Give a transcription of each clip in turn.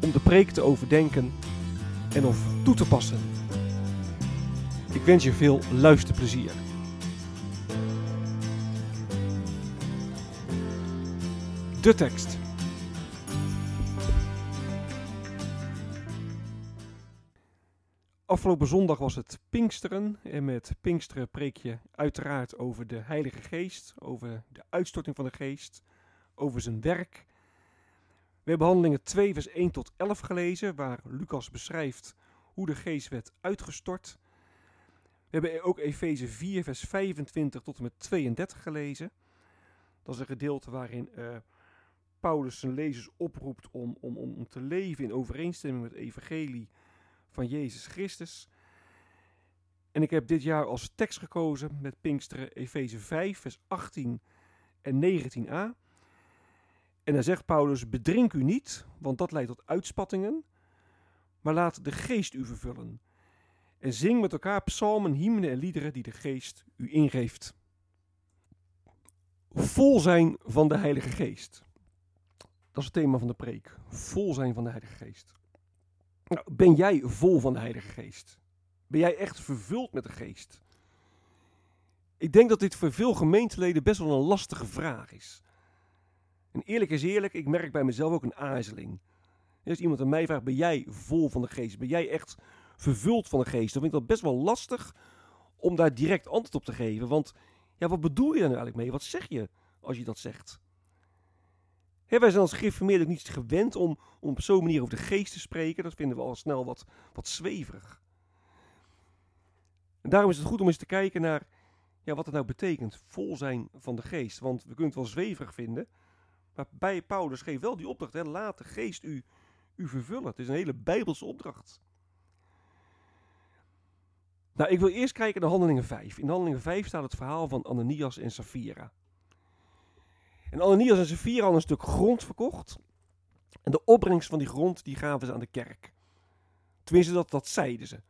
om de preek te overdenken en of toe te passen. Ik wens je veel luisterplezier. De tekst. Afgelopen zondag was het Pinksteren en met Pinksteren preek je uiteraard over de Heilige Geest, over de uitstorting van de Geest, over zijn werk. We hebben handelingen 2 vers 1 tot 11 gelezen, waar Lucas beschrijft hoe de Geest werd uitgestort. We hebben ook Efeze 4 vers 25 tot en met 32 gelezen. Dat is een gedeelte waarin uh, Paulus zijn lezers oproept om, om, om te leven in overeenstemming met het evangelie van Jezus Christus. En ik heb dit jaar als tekst gekozen met Pinksteren Efeze 5, vers 18 en 19a. En dan zegt Paulus: Bedrink u niet, want dat leidt tot uitspattingen, maar laat de geest u vervullen. En zing met elkaar psalmen, hymnen en liederen die de geest u ingeeft. Vol zijn van de Heilige Geest. Dat is het thema van de preek. Vol zijn van de Heilige Geest. Nou, ben jij vol van de Heilige Geest? Ben jij echt vervuld met de Geest? Ik denk dat dit voor veel gemeenteleden best wel een lastige vraag is. En eerlijk is eerlijk, ik merk bij mezelf ook een aarzeling. Als iemand aan mij vraagt, ben jij vol van de Geest? Ben jij echt vervuld van de Geest? Dan vind ik dat best wel lastig om daar direct antwoord op te geven. Want ja, wat bedoel je daar nou eigenlijk mee? Wat zeg je als je dat zegt? wij zijn als gereformeerden niet gewend om, om op zo'n manier over de geest te spreken. Dat vinden we al snel wat, wat zweverig. En daarom is het goed om eens te kijken naar ja, wat het nou betekent, vol zijn van de geest. Want we kunnen het wel zweverig vinden, maar bij Paulus geeft wel die opdracht, hè, laat de geest u, u vervullen. Het is een hele bijbelse opdracht. Nou, ik wil eerst kijken naar Handelingen 5. In Handelingen 5 staat het verhaal van Ananias en Safira. En Ananias en Safira hadden een stuk grond verkocht. En de opbrengst van die grond die gaven ze aan de kerk. Tenminste, dat, dat zeiden ze.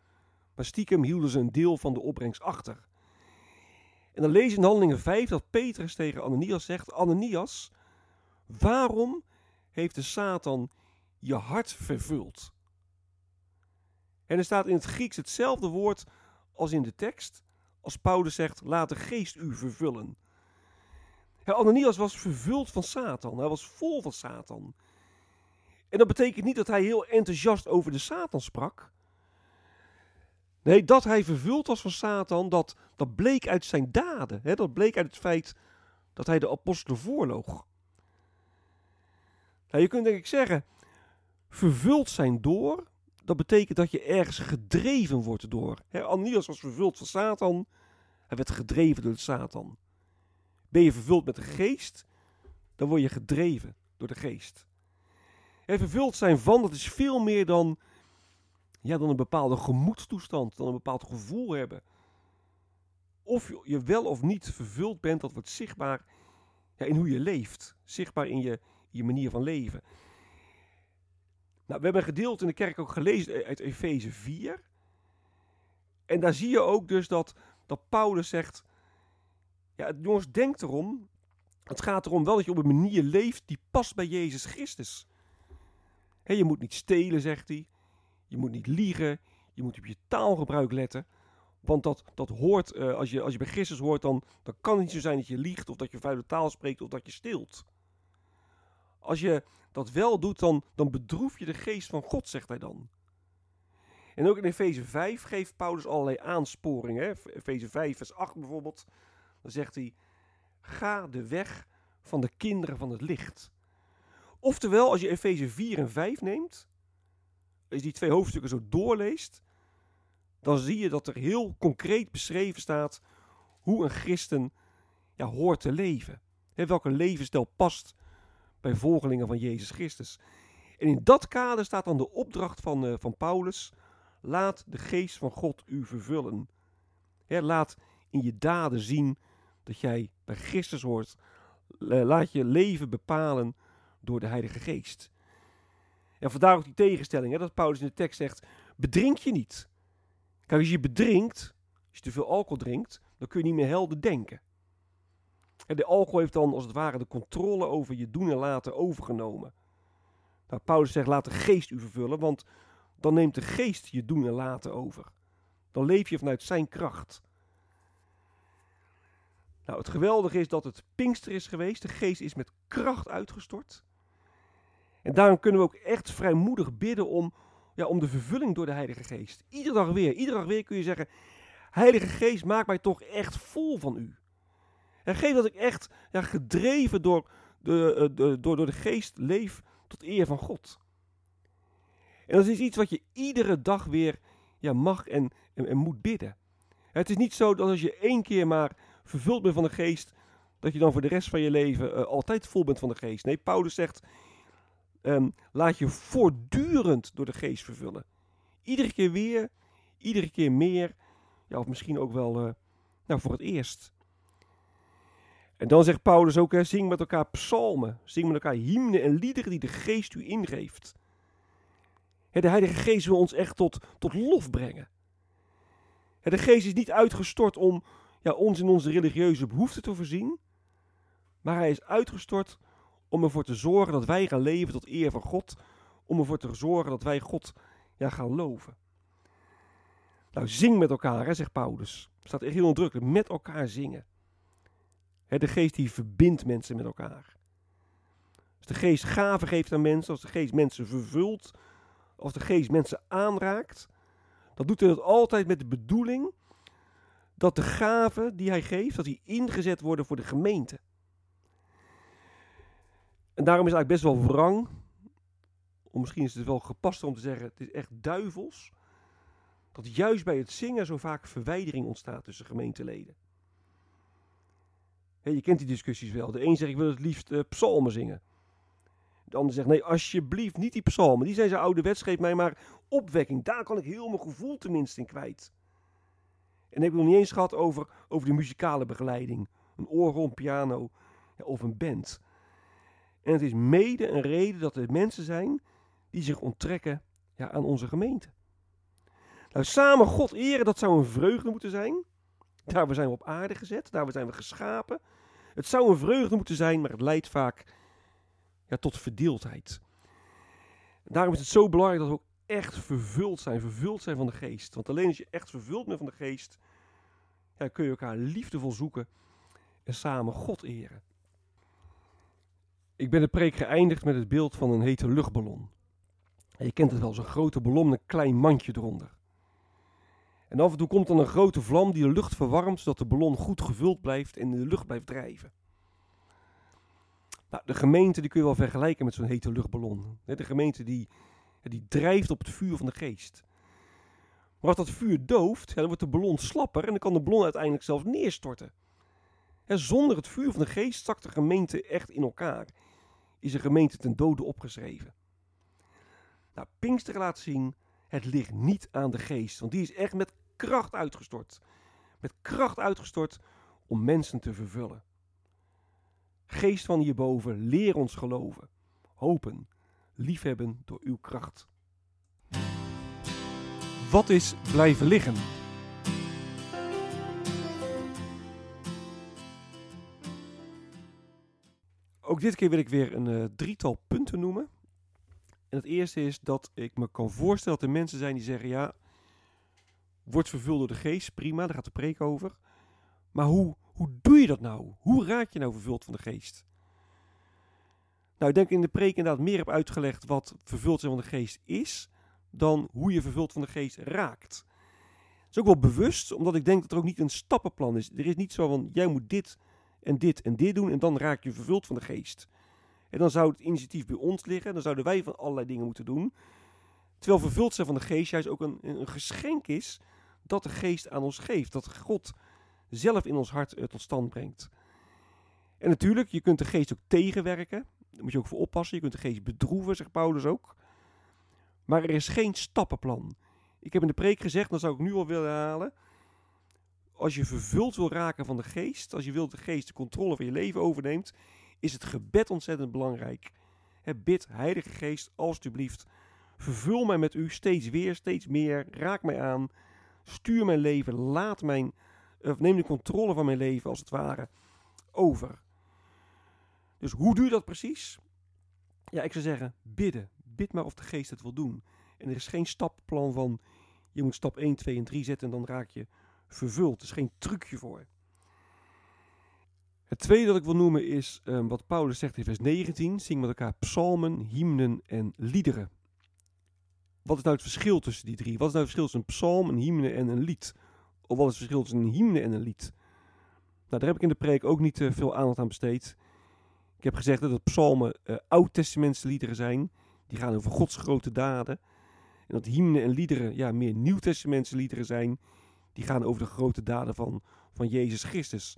Maar stiekem hielden ze een deel van de opbrengst achter. En dan lees je in Handelingen 5 dat Petrus tegen Ananias zegt: Ananias, waarom heeft de Satan je hart vervuld? En er staat in het Grieks hetzelfde woord als in de tekst, als Paulus zegt: laat de geest u vervullen. Ananias was vervuld van Satan. Hij was vol van Satan. En dat betekent niet dat hij heel enthousiast over de Satan sprak. Nee, dat hij vervuld was van Satan, dat, dat bleek uit zijn daden. Dat bleek uit het feit dat hij de apostelen voorloog. Nou, je kunt denk ik zeggen, vervuld zijn door, dat betekent dat je ergens gedreven wordt door. Ananias was vervuld van Satan, hij werd gedreven door Satan. Ben je vervuld met de geest, dan word je gedreven door de geest. En vervuld zijn van, dat is veel meer dan, ja, dan een bepaalde gemoedstoestand, dan een bepaald gevoel hebben. Of je wel of niet vervuld bent, dat wordt zichtbaar ja, in hoe je leeft. Zichtbaar in je, je manier van leven. Nou, we hebben een gedeelte in de kerk ook gelezen uit Efeze 4. En daar zie je ook dus dat, dat Paulus zegt, ja, jongens, denk erom. Het gaat erom wel dat je op een manier leeft die past bij Jezus Christus. je moet niet stelen, zegt hij. Je moet niet liegen. Je moet op je taalgebruik letten. Want dat, dat hoort, uh, als, je, als je bij Christus hoort, dan, dan kan het niet zo zijn dat je liegt, of dat je vuile taal spreekt, of dat je steelt. Als je dat wel doet, dan, dan bedroef je de geest van God, zegt hij dan. En ook in Efeze 5 geeft Paulus allerlei aansporingen. Efeze 5, vers 8 bijvoorbeeld. Dan zegt hij: Ga de weg van de kinderen van het licht. Oftewel, als je Efeze 4 en 5 neemt, als je die twee hoofdstukken zo doorleest, dan zie je dat er heel concreet beschreven staat hoe een christen ja, hoort te leven. He, welke levensstijl past bij volgelingen van Jezus Christus. En in dat kader staat dan de opdracht van, uh, van Paulus: laat de geest van God u vervullen. laat in je daden zien dat jij bij Christus hoort. Laat je leven bepalen door de Heilige Geest. En vandaar ook die tegenstelling, hè, dat Paulus in de tekst zegt: bedrink je niet. Kijk, als je bedrinkt, als je te veel alcohol drinkt, dan kun je niet meer helder denken. De alcohol heeft dan als het ware de controle over je doen en laten overgenomen. Nou, Paulus zegt: laat de geest u vervullen, want dan neemt de geest je doen en laten over. Dan leef je vanuit zijn kracht. Nou, het geweldige is dat het Pinkster is geweest. De geest is met kracht uitgestort. En daarom kunnen we ook echt vrijmoedig bidden om, ja, om de vervulling door de Heilige Geest. Iedere dag weer, iedere dag weer kun je zeggen: Heilige Geest, maak mij toch echt vol van u. Geef dat ik echt ja, gedreven door de, eh, de, door, door de Geest leef tot eer van God. En dat is iets wat je iedere dag weer ja, mag en, en, moet bidden. Het is niet zo dat als je één keer maar vervuld bent van de geest, dat je dan voor de rest van je leven uh, altijd vol bent van de geest. Nee, Paulus zegt, um, laat je voortdurend door de geest vervullen. Iedere keer weer, iedere keer meer, ja, of misschien ook wel uh, nou, voor het eerst. En dan zegt Paulus ook, hè, zing met elkaar psalmen, zing met elkaar hymnen en liederen die de geest u ingeeft. De Heilige Geest wil ons echt tot, tot lof brengen. De Geest is niet uitgestort om ja, ons in onze religieuze behoeften te voorzien, maar Hij is uitgestort om ervoor te zorgen dat wij gaan leven tot eer van God, om ervoor te zorgen dat wij God ja, gaan loven. Nou, zing met elkaar, hè, zegt Paulus. staat echt heel nadrukkelijk, met elkaar zingen. De geest die verbindt mensen met elkaar. Als de geest gaven geeft aan mensen, als de geest mensen vervult, als de geest mensen aanraakt, dan doet hij dat altijd met de bedoeling dat de gaven die hij geeft, dat die ingezet worden voor de gemeente. En daarom is het eigenlijk best wel wrang, of misschien is het wel gepaster om te zeggen, het is echt duivels, dat juist bij het zingen zo vaak verwijdering ontstaat tussen gemeenteleden. Je kent die discussies wel. De een zegt ik wil het liefst uh, psalmen zingen. De ander zegt, nee, alsjeblieft, niet die psalmen. Die zijn zo ouderwets, geef mij maar opwekking. Daar kan ik heel mijn gevoel tenminste in kwijt. En dan heb ik nog niet eens gehad over, over de muzikale begeleiding. Een orgel, een piano of een band. En het is mede een reden dat er mensen zijn die zich onttrekken ja, aan onze gemeente. Nou, samen God eren, dat zou een vreugde moeten zijn. Daarvoor zijn we op aarde gezet, daarvoor zijn we geschapen. Het zou een vreugde moeten zijn, maar het leidt vaak ja, tot verdeeldheid. Daarom is het zo belangrijk dat we ook echt vervuld zijn, vervuld zijn van de geest. Want alleen als je echt vervuld bent van de geest, kun je elkaar liefdevol zoeken en samen God eren. Ik ben de preek geëindigd met het beeld van een hete luchtballon. je kent het wel, zo'n grote ballon met een klein mandje eronder. En af en toe komt dan een grote vlam die de lucht verwarmt, zodat de ballon goed gevuld blijft en in de lucht blijft drijven. Nou, de gemeente die kun je wel vergelijken met zo'n hete luchtballon. De gemeente die, die drijft op het vuur van de geest. Maar als dat vuur dooft, dan wordt de ballon slapper en dan kan de ballon uiteindelijk zelfs neerstorten. zonder het vuur van de geest zakt de gemeente echt in elkaar. Is een gemeente ten dode opgeschreven. Nou, Pinkster laat zien, het ligt niet aan de geest. Want die is echt met kracht uitgestort. Met kracht uitgestort om mensen te vervullen. Geest van hierboven, leer ons geloven, hopen, liefhebben door uw kracht. Wat is blijven liggen? Ook dit keer wil ik weer een uh, drietal punten noemen. En het eerste is dat ik me kan voorstellen dat er mensen zijn die zeggen: ja, wordt vervuld door de geest, prima, daar gaat de preek over. Maar hoe, hoe doe je dat nou? Hoe raak je nou vervuld van de geest? Nou, ik denk in de preek inderdaad meer heb uitgelegd wat vervuld zijn van de geest is, dan hoe je vervuld van de geest raakt. Dat is ook wel bewust, omdat ik denk dat er ook niet een stappenplan is. Er is niet zo van, jij moet dit en dit en dit doen en dan raak je vervuld van de geest. En dan zou het initiatief bij ons liggen, dan zouden wij van allerlei dingen moeten doen. Terwijl vervuld zijn van de geest juist ook een, een geschenk is dat de geest aan ons geeft. Dat God zelf in ons hart tot stand brengt. En natuurlijk, je kunt de geest ook tegenwerken. Daar moet je ook voor oppassen. Je kunt de geest bedroeven, zegt Paulus ook. Maar er is geen stappenplan. Ik heb in de preek gezegd, dan zou ik nu al willen halen. Als je vervuld wil raken van de geest, als je wilt de geest de controle van je leven overneemt, is het gebed ontzettend belangrijk. bid, Heilige Geest, alstublieft, vervul mij met u steeds weer, steeds meer, raak mij aan, stuur mijn leven, laat mijn, of neem de controle van mijn leven als het ware over. Dus hoe doe je dat precies? Ja, ik zou zeggen, bidden. Bid maar of de geest het wil doen. En er is geen stappenplan van, je moet stap 1, 2 en 3 zetten en dan raak je vervuld. Er is geen trucje voor. Het tweede dat ik wil noemen is um, wat Paulus zegt in vers 19. Zing met elkaar psalmen, hymnen en liederen. Wat is nou het verschil tussen die drie? Wat is nou het verschil tussen een psalm, een hymne en een lied? Of wat is het verschil tussen een hymne en een lied? Nou, daar heb ik in de preek ook niet uh, veel aandacht aan besteed. Ik heb gezegd dat het psalmen uh, oud-testamentse liederen zijn. Die gaan over Gods grote daden. En dat hymnen en liederen ja, meer nieuw-testamentse liederen zijn. Die gaan over de grote daden van, van Jezus Christus.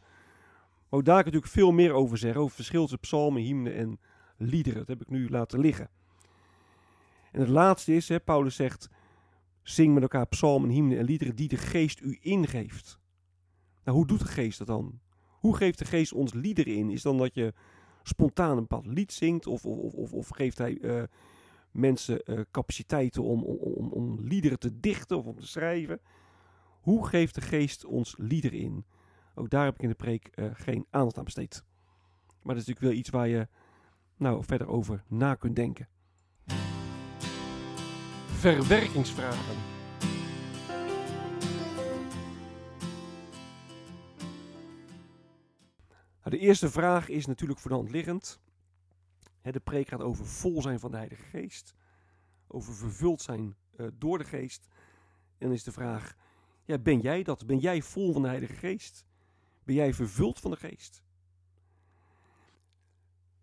Maar daar kan ik natuurlijk veel meer over zeggen. Over verschil tussen psalmen, hymnen en liederen. Dat heb ik nu laten liggen. En het laatste is, hè, Paulus zegt, zing met elkaar psalmen, hymnen en liederen die de geest u ingeeft. Nou, hoe doet de geest dat dan? Hoe geeft de geest ons liederen in? Is dan dat je spontaan een bepaald lied zingt? Of, of, of, of geeft hij uh, mensen uh, capaciteiten om, om, om, liederen te dichten of om te schrijven? Hoe geeft de geest ons liederen in? Ook daar heb ik in de preek uh, geen aandacht aan besteed. Maar dat is natuurlijk wel iets waar je nou verder over na kunt denken. Verwerkingsvragen. Nou, de eerste vraag is natuurlijk voor de hand liggend. De preek gaat over vol zijn van de Heilige Geest. Over vervuld zijn uh, door de Geest. En dan is de vraag, ja, ben jij dat? Ben jij vol van de Heilige Geest? Ben jij vervuld van de Geest?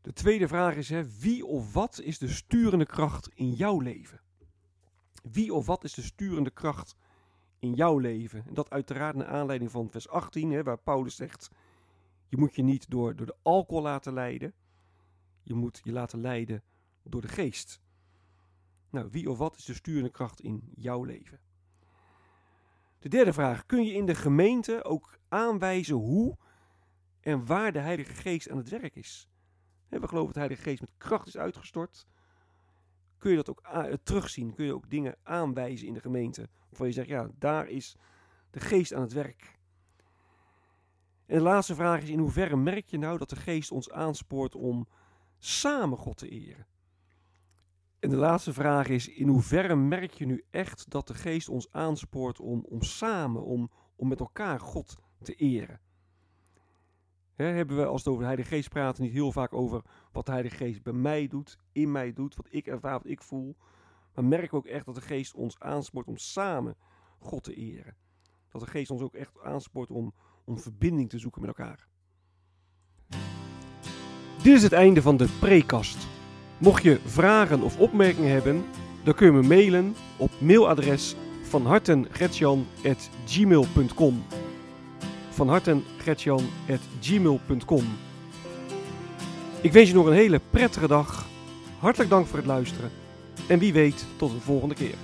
De tweede vraag is, hè, wie of wat is de sturende kracht in jouw leven? Wie of wat is de sturende kracht in jouw leven? En dat uiteraard naar aanleiding van vers 18, hè, waar Paulus zegt: Je moet je niet door, door de alcohol laten leiden, je moet je laten leiden door de geest. Nou, wie of wat is de sturende kracht in jouw leven? De derde vraag: kun je in de gemeente ook aanwijzen hoe en waar de Heilige Geest aan het werk is? We geloven dat de Heilige Geest met kracht is uitgestort kun je dat ook eh, terugzien. Kun je ook dingen aanwijzen in de gemeente. Waarvan je zegt, ja, daar is de geest aan het werk. En de laatste vraag is, in hoeverre merk je nou dat de geest ons aanspoort om samen God te eren? En de laatste vraag is, in hoeverre merk je nu echt dat de geest ons aanspoort om, om samen, om, om met elkaar God te eren? hebben we als het over de Heilige Geest praten niet heel vaak over wat de Heilige Geest bij mij doet, in mij doet, wat ik ervaar, wat ik voel. Maar merken we ook echt dat de Geest ons aanspoort om samen God te eren. Dat de Geest ons ook echt aanspoort om, om verbinding te zoeken met elkaar. Dit is het einde van de prekast. Mocht je vragen of opmerkingen hebben, dan kun je me mailen op mailadres van hartengretjan.gmail.com van hartengretjan.gmail.com Ik wens je nog een hele prettige dag. Hartelijk dank voor het luisteren. En wie weet tot een volgende keer.